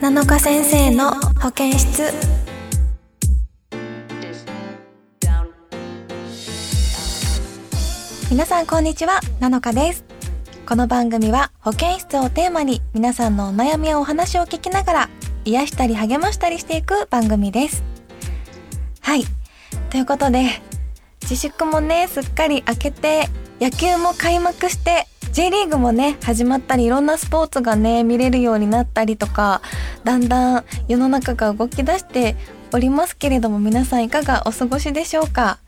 7日先生の保健室。皆さんこんにちは7日です。この番組は保健室をテーマに皆さんのお悩みやお話を聞きながら癒したり励ましたりしていく番組です。はい。ということで自粛もねすっかり明けて野球も開幕して J リーグもね始まったりいろんなスポーツがね見れるようになったりとかだんだん世の中が動き出しておりますけれども皆さんいかがお過ごしでしょうか？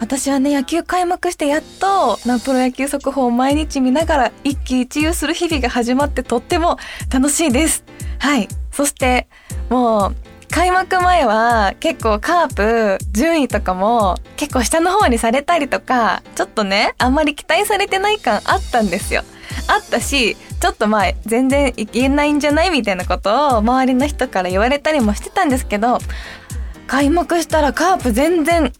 私はね野球開幕してやっとなプロ野球速報を毎日見ながら一喜一憂する日々が始まってとっても楽しいです。はい。そしてもう開幕前は結構カープ順位とかも結構下の方にされたりとかちょっとねあんまり期待されてない感あったんですよ。あったしちょっとまあ全然いけないんじゃないみたいなことを周りの人から言われたりもしてたんですけど開幕したらカープ全然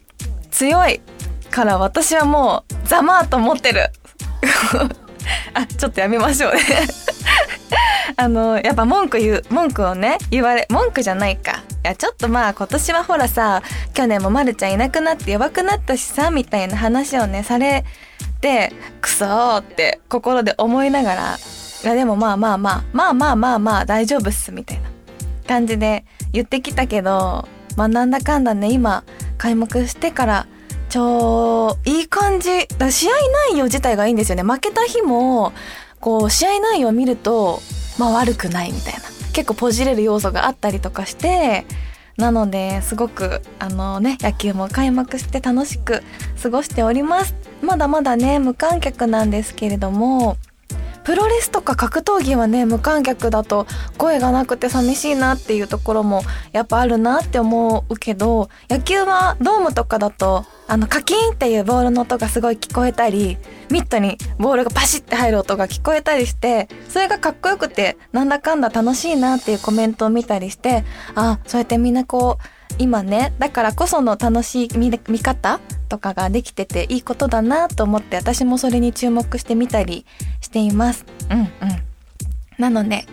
強いから私はもうざまあと思ってる。あちょっとやめましょうね。あのやっぱ文句言う文句をね言われ文句じゃないか。やちょっとまあ今年はほらさ去年もまるちゃんいなくなって弱くなったしさみたいな話をねされてクソって心で思いながらいやでもまあまあまあまあまあまあまあ大丈夫っすみたいな感じで言ってきたけどまあなんだかんだね今開幕してから超いい感じだ試合内容自体がいいんですよね。負けた日もこう試合内容を見るとまあ悪くないみたいな。結構ポジれる要素があったりとかしてなのですごくあのね野球も開幕して楽しく過ごしております。まだまだね無観客なんですけれどもプロレスとか格闘技はね無観客だと声がなくて寂しいなっていうところもやっぱあるなって思うけど野球はドームとかだとあのカキンっていうボールの音がすごい聞こえたりミットにボールがパシッて入る音が聞こえたりしてそれがかっこよくてなんだかんだ楽しいなっていうコメントを見たりしてあそうやってみんなこう今ねだからこその楽しい見見方とかができてていいことだなと思って私もそれに注目してみたりしています。うんうんなので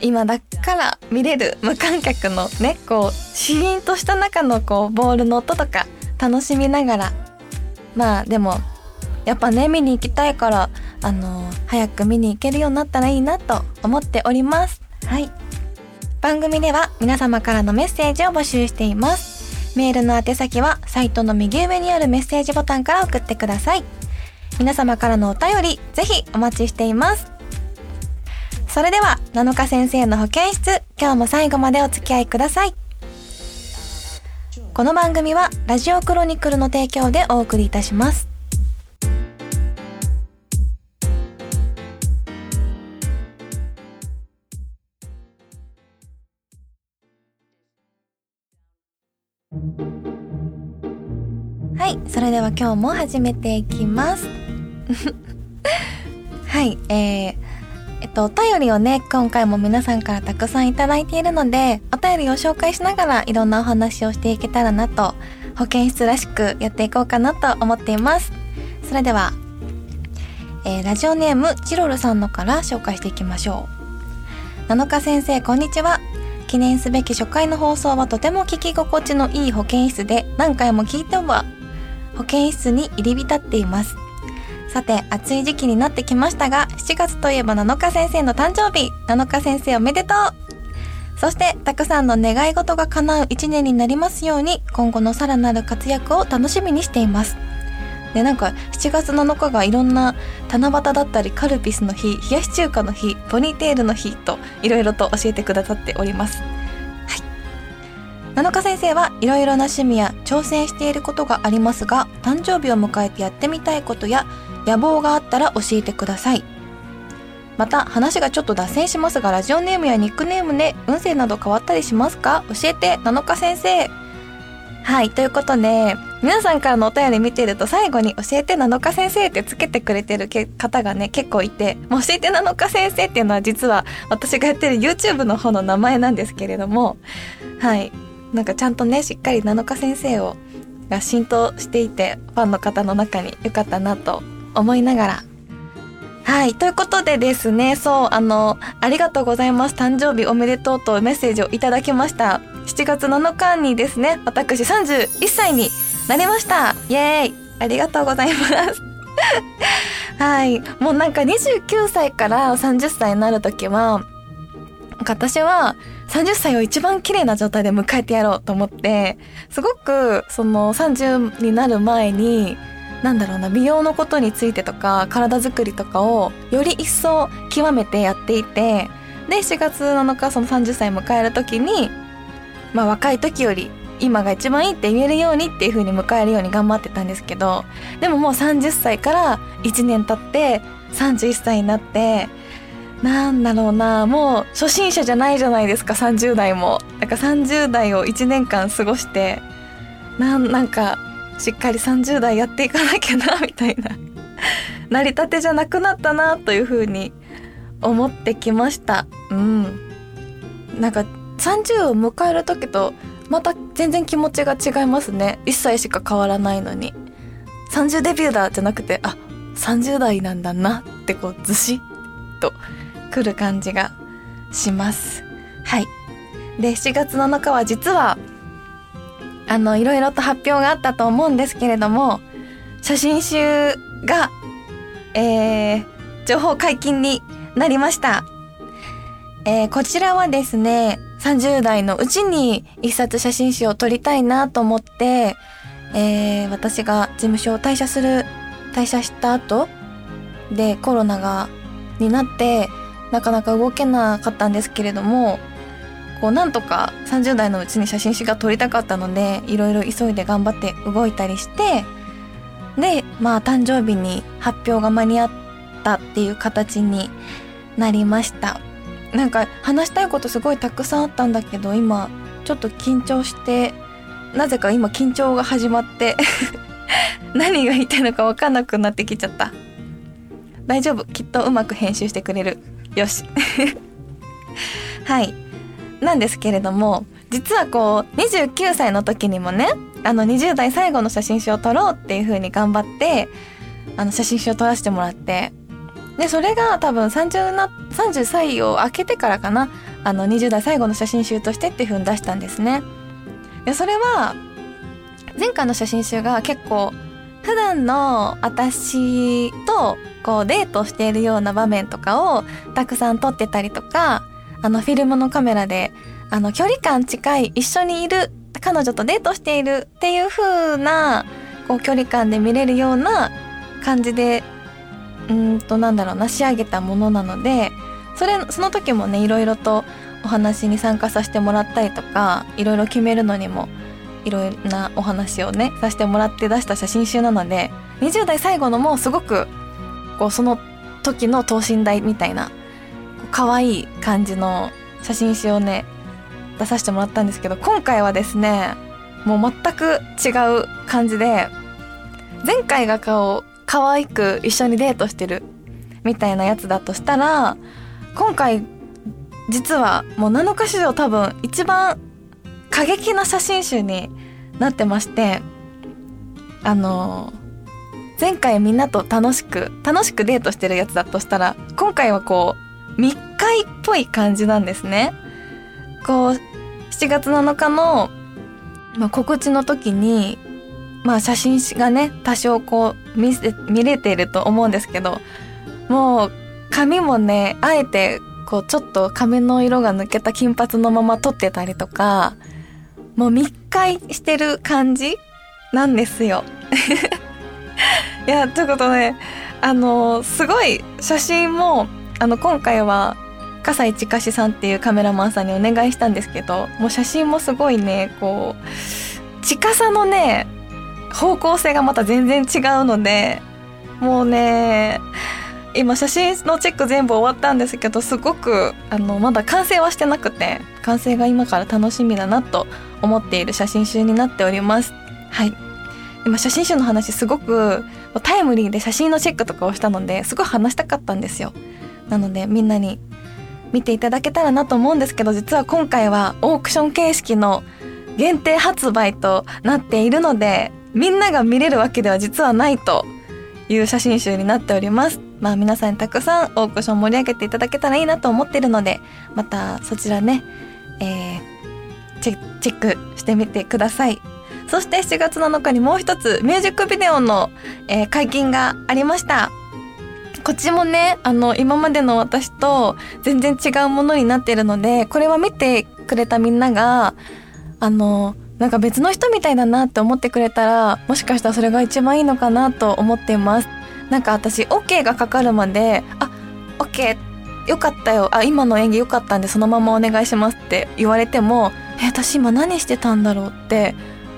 今だから見れる無観客のねこうシーンとした中のこうボールの音とか楽しみながら。まあでもやっぱね見に行きたいからあの早く見に行けるようになったらいいなと思っております。はい。番組では皆様からのメッセージを募集しています。メールの宛先はサイトの右上にあるメッセージボタンから送ってください。皆様からのお便りぜひお待ちしています。それでは7日先生の保健室今日も最後までお付き合いください。この番組はラジオクロニクルの提供でお送りいたします。はいそれでは今日も始めていきます。はいえー、えっと、お便りをね、今回も皆さんからたくさんいただいているので、お便りを紹介しながらいろんなお話をしていけたらなと、保健室らしくやっていこうかなと思っています。それでは、えー、ラジオネーム、チロルさんのから紹介していきましょう。7日先生、こんにちは。記念すべき初回の放送はとても聞き心地のいい保健室で何回も聞いては保健室に入り浸っています。さて、暑い時期になってきましたが、7月といえば7日先生の誕生日。7日先生おめでとうそして、たくさんの願い事が叶う一年になりますように、今後のさらなる活躍を楽しみにしています。で、なんか、7月7日がいろんな七夕だったり、カルピスの日、冷やし中華の日、ポニーテールの日と、いろいろと教えてくださっております。7日先生はいろいろな趣味や挑戦していることがありますが誕生日を迎えてやってみたいことや野望があったら教えてくださいまた話がちょっと脱線しますがラジオネームやニックネームで運勢など変わったりしますか？教えて7日先生。はいということで皆さんからのお便り見てると最後に教えて7日先生ってつけてくれてる方がね結構いて教えて7日先生っていうのは実は私がやってる YouTube の方の名前なんですけれどもはいなんかちゃんとねしっかり7日先生をが浸透していてファンの方の中に良かったなと思いながらはい。ということでですね、そう、あの、ありがとうございます。誕生日おめでとうとメッセージをいただきました。7月7日にですね、私31歳になりました。イエーイありがとうございます。はい。もうなんか29歳から30歳になるときは、私は30歳を一番綺麗な状態で迎えてやろうと思って、すごくその30になる前に、なんだろうな、美容のことについてとか、体作りとかをより一層極めてやっていて、で、4月7日その30歳迎えるときに、まあ若い時より今が一番いいって言えるようにっていう風に迎えるように頑張ってたんですけど、でももう30歳から1年経って31歳になって、なんだろうな、もう初心者じゃないじゃないですか、30代も。なんか30代を1年間過ごして、なん、なんか、しっかり30代やっていかなきゃな、みたいな。成り立てじゃなくなったな、というふうに思ってきました。うん。なんか、30を迎える時と、また全然気持ちが違いますね。1歳しか変わらないのに。30デビューだじゃなくて、あ、30代なんだなってこう、ずしっと来る感じがします。はい。で、7月7日は実は、あの、いろいろと発表があったと思うんですけれども、写真集が、えー、情報解禁になりました。えー、こちらはですね、30代のうちに一冊写真集を撮りたいなと思って、えー、私が事務所を退社する、退社した後でコロナが、になって、なかなか動けなかったんですけれども、こうなんとか30代のうちに写真集が撮りたかったので、いろいろ急いで頑張って動いたりして、で、まあ誕生日に発表が間に合ったっていう形になりました。なんか話したいことすごいたくさんあったんだけど、今ちょっと緊張して、なぜか今緊張が始まって、何が言いたいのかわかんなくなってきちゃった。大丈夫。きっとうまく編集してくれる。よし。はい。なんですけれども、実はこう、29歳の時にもね、あの20代最後の写真集を撮ろうっていう風に頑張って、あの写真集を撮らせてもらって、で、それが多分30な、30歳を明けてからかな、あの20代最後の写真集としてっていう風に出したんですね。で、それは、前回の写真集が結構、普段の私とこうデートしているような場面とかをたくさん撮ってたりとか、あのフィルムのカメラで、あの距離感近い一緒にいる、彼女とデートしているっていう風な、こう距離感で見れるような感じで、うーんとなんだろうな、仕上げたものなので、それ、その時もね、いろいろとお話に参加させてもらったりとか、いろいろ決めるのにもいろいろなお話をね、させてもらって出した写真集なので、20代最後のもすごく、こう、その時の等身大みたいな、可愛い感じの写真集をね、出させてもらったんですけど、今回はですね、もう全く違う感じで、前回が顔、可愛く一緒にデートしてるみたいなやつだとしたら、今回、実はもう7日史上多分一番過激な写真集になってまして、あの前回みんなと楽しく、楽しくデートしてるやつだとしたら、今回はこう、密会っぽい感じなんですね。こう、7月7日の、まあ、告知の時に、まあ写真がね、多少こう見せ、見れてると思うんですけど、もう髪もね、あえてこうちょっと髪の色が抜けた金髪のまま撮ってたりとか、もう密会してる感じなんですよ。いや、ということで、あの、すごい写真も、あの、今回は、笠井近志さんっていうカメラマンさんにお願いしたんですけど、もう写真もすごいね、こう、近さのね、方向性がまた全然違うので、もうね、今写真のチェック全部終わったんですけど、すごく、あの、まだ完成はしてなくて、完成が今から楽しみだなと思っている写真集になっております。はい。今写真集の話すごくタイムリーで写真のチェックとかをしたので、すごい話したかったんですよ。なのでみんなに見ていただけたらなと思うんですけど、実は今回はオークション形式の限定発売となっているので、みんなが見れるわけでは実はないという写真集になっております。まあ皆さんにたくさんオークション盛り上げていただけたらいいなと思ってるので、またそちらね、えー、チェチェックしてみてください。そして7月7日にもう一つミュージックビデオの、えー、解禁がありました。こっちもね、あの、今までの私と全然違うものになってるので、これは見てくれたみんなが、あの、なんか別の人みたいだなって思ってくれたら、もしかしたらそれが一番いいのかなと思っています。なんか私、OK がかかるまで、あ、OK よかったよ。あ、今の演技よかったんでそのままお願いしますって言われても、え、私今何してたんだろうって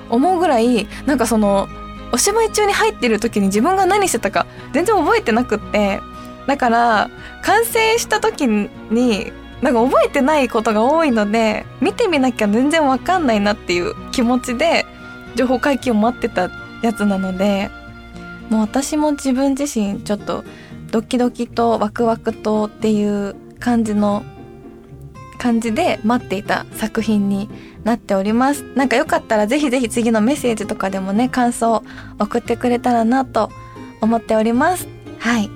思うぐらい、なんかその、お芝居中に入ってる時に自分が何してたか全然覚えてなくって、だから、完成した時に、なんか覚えてないことが多いので、見てみなきゃ全然わかんないなっていう気持ちで、情報解禁を待ってたやつなので、もう私も自分自身ちょっとドキドキとワクワクとっていう感じの感じで待っていた作品になっております。なんかよかったらぜひぜひ次のメッセージとかでもね、感想送ってくれたらなと思っております。はい。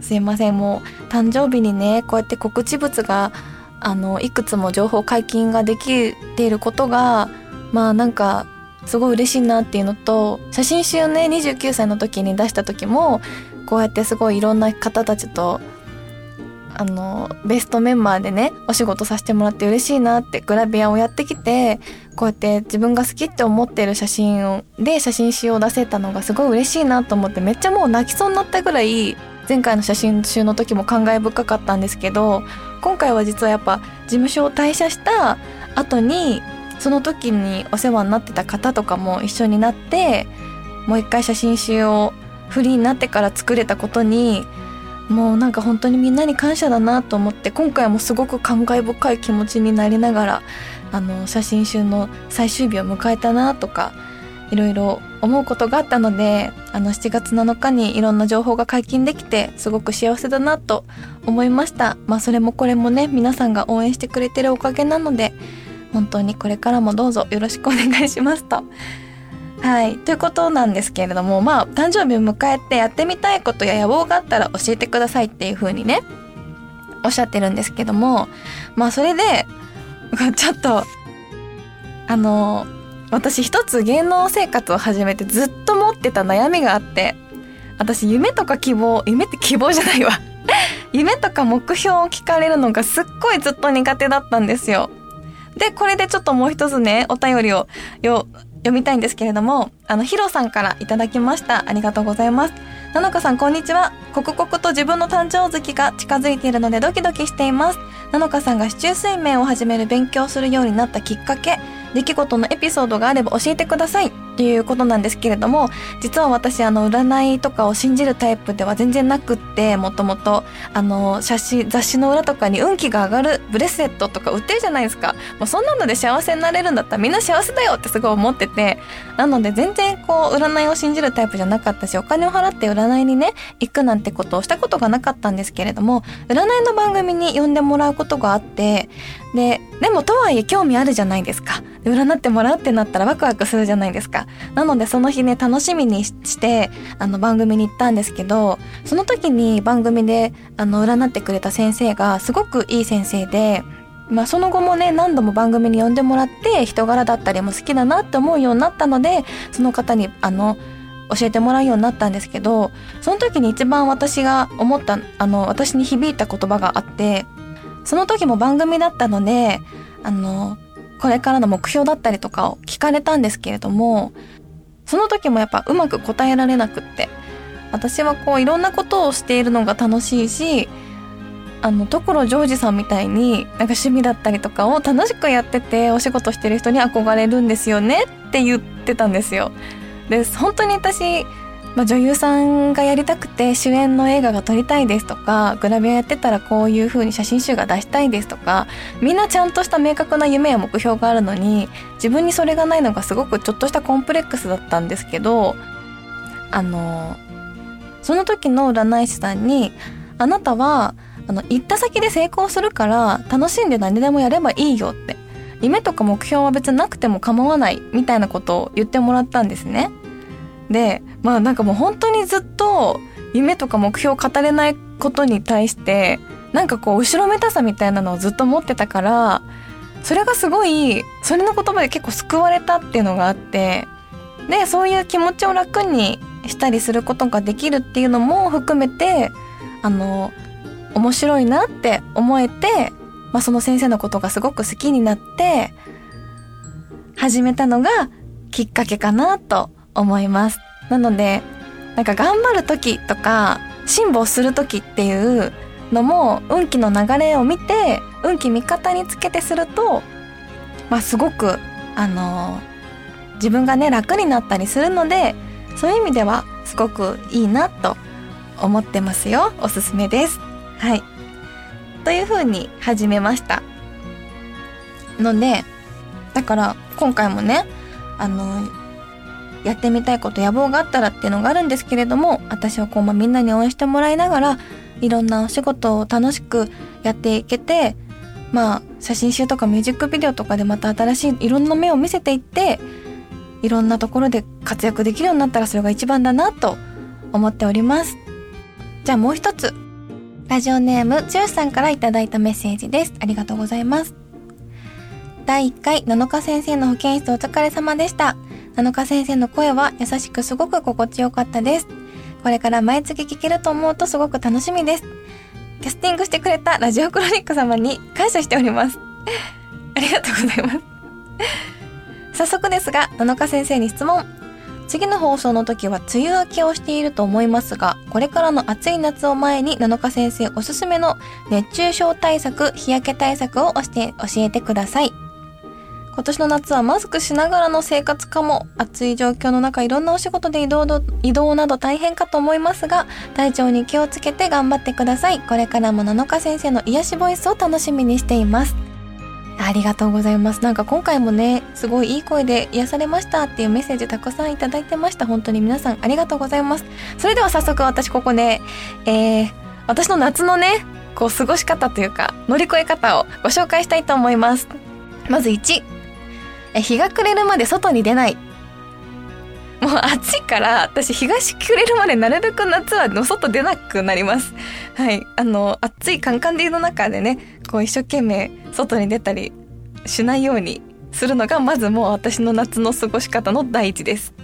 すいません、もう誕生日にね、こうやって告知物が、あの、いくつも情報解禁ができていることが、まあなんか、すごい嬉しいなっていうのと、写真集ね、29歳の時に出した時も、こうやってすごいいろんな方たちとあのベストメンバーでねお仕事させてもらって嬉しいなってグラビアをやってきてこうやって自分が好きって思ってる写真をで写真集を出せたのがすごい嬉しいなと思ってめっちゃもう泣きそうになったぐらい前回の写真集の時も感慨深かったんですけど今回は実はやっぱ事務所を退社した後にその時にお世話になってた方とかも一緒になってもう一回写真集をフリーになってから作れたことにもうなんか本当にみんなに感謝だなと思って今回もすごく感慨深い気持ちになりながらあの写真集の最終日を迎えたなとかいろいろ思うことがあったのであの7月7日にいろんな情報が解禁できてすごく幸せだなと思いました。まあそれもこれもね皆さんが応援してくれてるおかげなので本当にこれからもどうぞよろしくお願いしますと。はい。ということなんですけれども、まあ、誕生日を迎えてやってみたいことや野望があったら教えてくださいっていう風にね、おっしゃってるんですけども、まあ、それで、ちょっと、あの、私一つ芸能生活を始めてずっと持ってた悩みがあって、私夢とか希望、夢って希望じゃないわ 夢とか目標を聞かれるのがすっごいずっと苦手だったんですよ。で、これでちょっともう一つね、お便りをよ読みたいんですけれども、あの、ヒロさんからいただきました。ありがとうございます。なのかさん、こんにちは。刻々と自分の誕生月が近づいているのでドキドキしています。なのかさんが市中水面を始める勉強するようになったきっかけ、出来事のエピソードがあれば教えてください。っていうことなんですけれども、実は私、あの、占いとかを信じるタイプでは全然なくって、もともと、あの、写真、雑誌の裏とかに運気が上がるブレスレットとか売ってるじゃないですか。もうそんなので幸せになれるんだったらみんな幸せだよってすごい思ってて、なので全然こう、占いを信じるタイプじゃなかったし、お金を払って占いにね、行くなんてことをしたことがなかったんですけれども、占いの番組に呼んでもらうことがあって、で、でもとはいえ興味あるじゃないですか。占ってもらうってなったらワクワクするじゃないですか。なのでその日ね、楽しみにして、あの番組に行ったんですけど、その時に番組で、あの、占ってくれた先生がすごくいい先生で、まあその後もね、何度も番組に呼んでもらって、人柄だったりも好きだなって思うようになったので、その方に、あの、教えてもらうようになったんですけど、その時に一番私が思った、あの、私に響いた言葉があって、その時も番組だったので、あの、これからの目標だったりとかを聞かれたんですけれども、その時もやっぱうまく答えられなくって、私はこういろんなことをしているのが楽しいし、あの、所ジョージさんみたいに、なんか趣味だったりとかを楽しくやってて、お仕事してる人に憧れるんですよねって言ってたんですよ。で、本当に私、まあ、女優さんがやりたくて主演の映画が撮りたいですとかグラビアやってたらこういう風に写真集が出したいですとかみんなちゃんとした明確な夢や目標があるのに自分にそれがないのがすごくちょっとしたコンプレックスだったんですけどあのその時の占い師さんにあなたはあの行った先で成功するから楽しんで何でもやればいいよって夢とか目標は別なくても構わないみたいなことを言ってもらったんですね。でまあなんかもう本当にずっと夢とか目標を語れないことに対してなんかこう後ろめたさみたいなのをずっと持ってたからそれがすごいそれの言葉で結構救われたっていうのがあってでそういう気持ちを楽にしたりすることができるっていうのも含めてあの面白いなって思えて、まあ、その先生のことがすごく好きになって始めたのがきっかけかなと思います。なのでなんか頑張る時とか辛抱する時っていうのも運気の流れを見て運気味方につけてすると、まあ、すごくあの自分がね楽になったりするのでそういう意味ではすごくいいなと思ってますよ。おすすめです。はい。という風に始めました。のでだから今回もねあのやってみたいこと野望があったらっていうのがあるんですけれども私はこう、まあ、みんなに応援してもらいながらいろんなお仕事を楽しくやっていけてまあ写真集とかミュージックビデオとかでまた新しいいろんな目を見せていっていろんなところで活躍できるようになったらそれが一番だなと思っております。じゃあもう一つ。ラジオネームつよしさんからいただいたメッセージです。ありがとうございます。第1回7日先生の保健室お疲れ様でした。7日先生の声は優しくすごく心地よかったです。これから毎月聞けると思うとすごく楽しみです。キャスティングしてくれたラジオクロニック様に感謝しております。ありがとうございます。早速ですが7日先生に質問。次の放送の時は梅雨明けをしていると思いますがこれからの暑い夏を前に7日先生おすすめの熱中症対策日焼け対策を教え教えてください。今年の夏はマスクしながらの生活かも。暑い状況の中いろんなお仕事で移動移動など大変かと思いますが体調に気をつけて頑張ってください。これからも7日先生の癒しボイスを楽しみにしています。ありがとうございます。なんか今回もねすごいいい声で癒されましたっていうメッセージたくさんいただいてました。本当に皆さんありがとうございます。それでは早速私ここでえー、私の夏のねこう過ごし方というか乗り越え方をご紹介したいと思います。まず1日が暮れるまで外に出ない。もう暑いから私日が暮れるまでなるべく夏はの外出なくなります。はい。あの暑いカンカン照りの中でねこう一生懸命外に出たりしないようにするのがまずもう私の夏の過ごし方の第一です。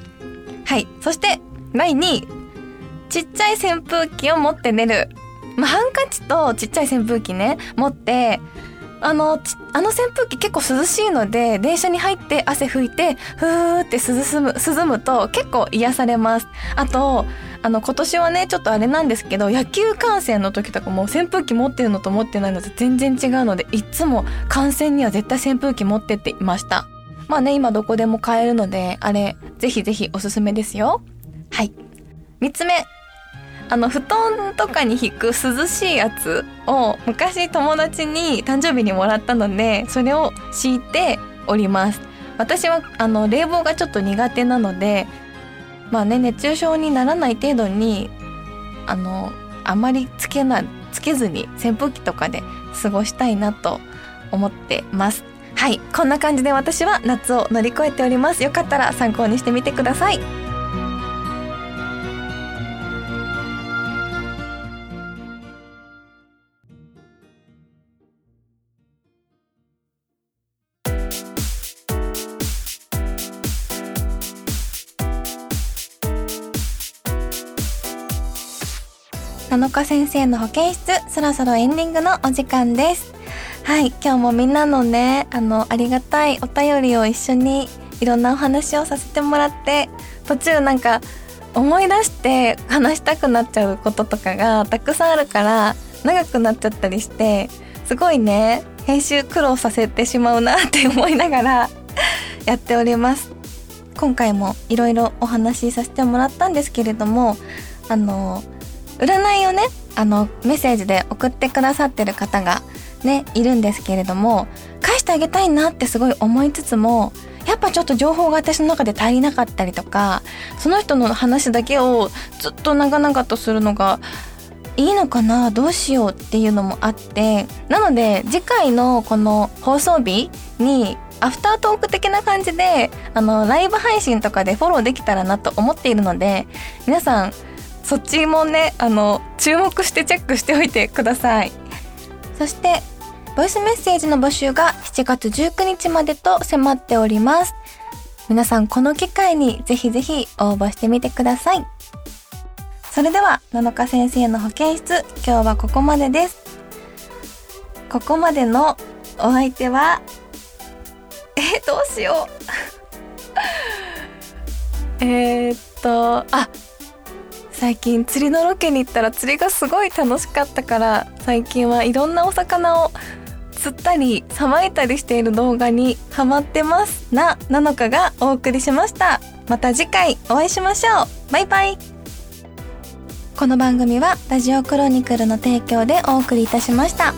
はい。そして第2ちっちゃい扇風機を持って寝る。まあ、ハンカチとちっちゃい扇風機ね持ってあのあの扇風機結構涼しいので電車に入って汗拭いてふーって涼む涼むと結構癒されます。あとあの今年はねちょっとあれなんですけど野球観戦の時とかも扇風機持ってるのと持ってないのと全然違うのでいつも観戦には絶対扇風機持ってっていました。まあね今どこでも買えるのであれぜひぜひおすすめですよ。はい。3つ目。あの布団とかに引く涼しいやつを昔友達に誕生日にもらったのでそれを敷いております。私はあの冷房がちょっと苦手なのでまあね熱中症にならない程度にあのあまりつけなつけずに扇風機とかで過ごしたいなと思ってます。はいこんな感じで私は夏を乗り越えております。よかったら参考にしてみてください。7日先生の保健室そろそろエンディングのお時間です。はい今日もみんなのねあのありがたいお便りを一緒にいろんなお話をさせてもらって途中なんか思い出して話したくなっちゃうこととかがたくさんあるから長くなっちゃったりしてすごいね編集苦労させてしまうな って思いながらやっております。今回もいろいろお話しさせてもらったんですけれどもあの占いをねあのメッセージで送ってくださってる方がねいるんですけれども返してあげたいなってすごい思いつつもやっぱちょっと情報が私の中で足りなかったりとかその人の話だけをずっと長々とするのがいいのかなどうしようっていうのもあってなので次回のこの放送日にアフタートーク的な感じであのライブ配信とかでフォローできたらなと思っているので皆さんそっちもねあの注目してチェックしておいてください。そしてボイスメッセージの募集が7月19日までと迫っております。皆さんこの機会にぜひぜひ応募してみてください。それでは七日先生の保健室今日はここまでです。ここまでのお相手はえどうしよう。えっとあ最近釣りのロケに行ったら釣りがすごい楽しかったから最近はいろんなお魚を釣ったりさばいたりしている動画にハマってますななのかがお送りしました。また次回お会いしましょう。バイバイ。この番組はラジオクロニクルの提供でお送りいたしました。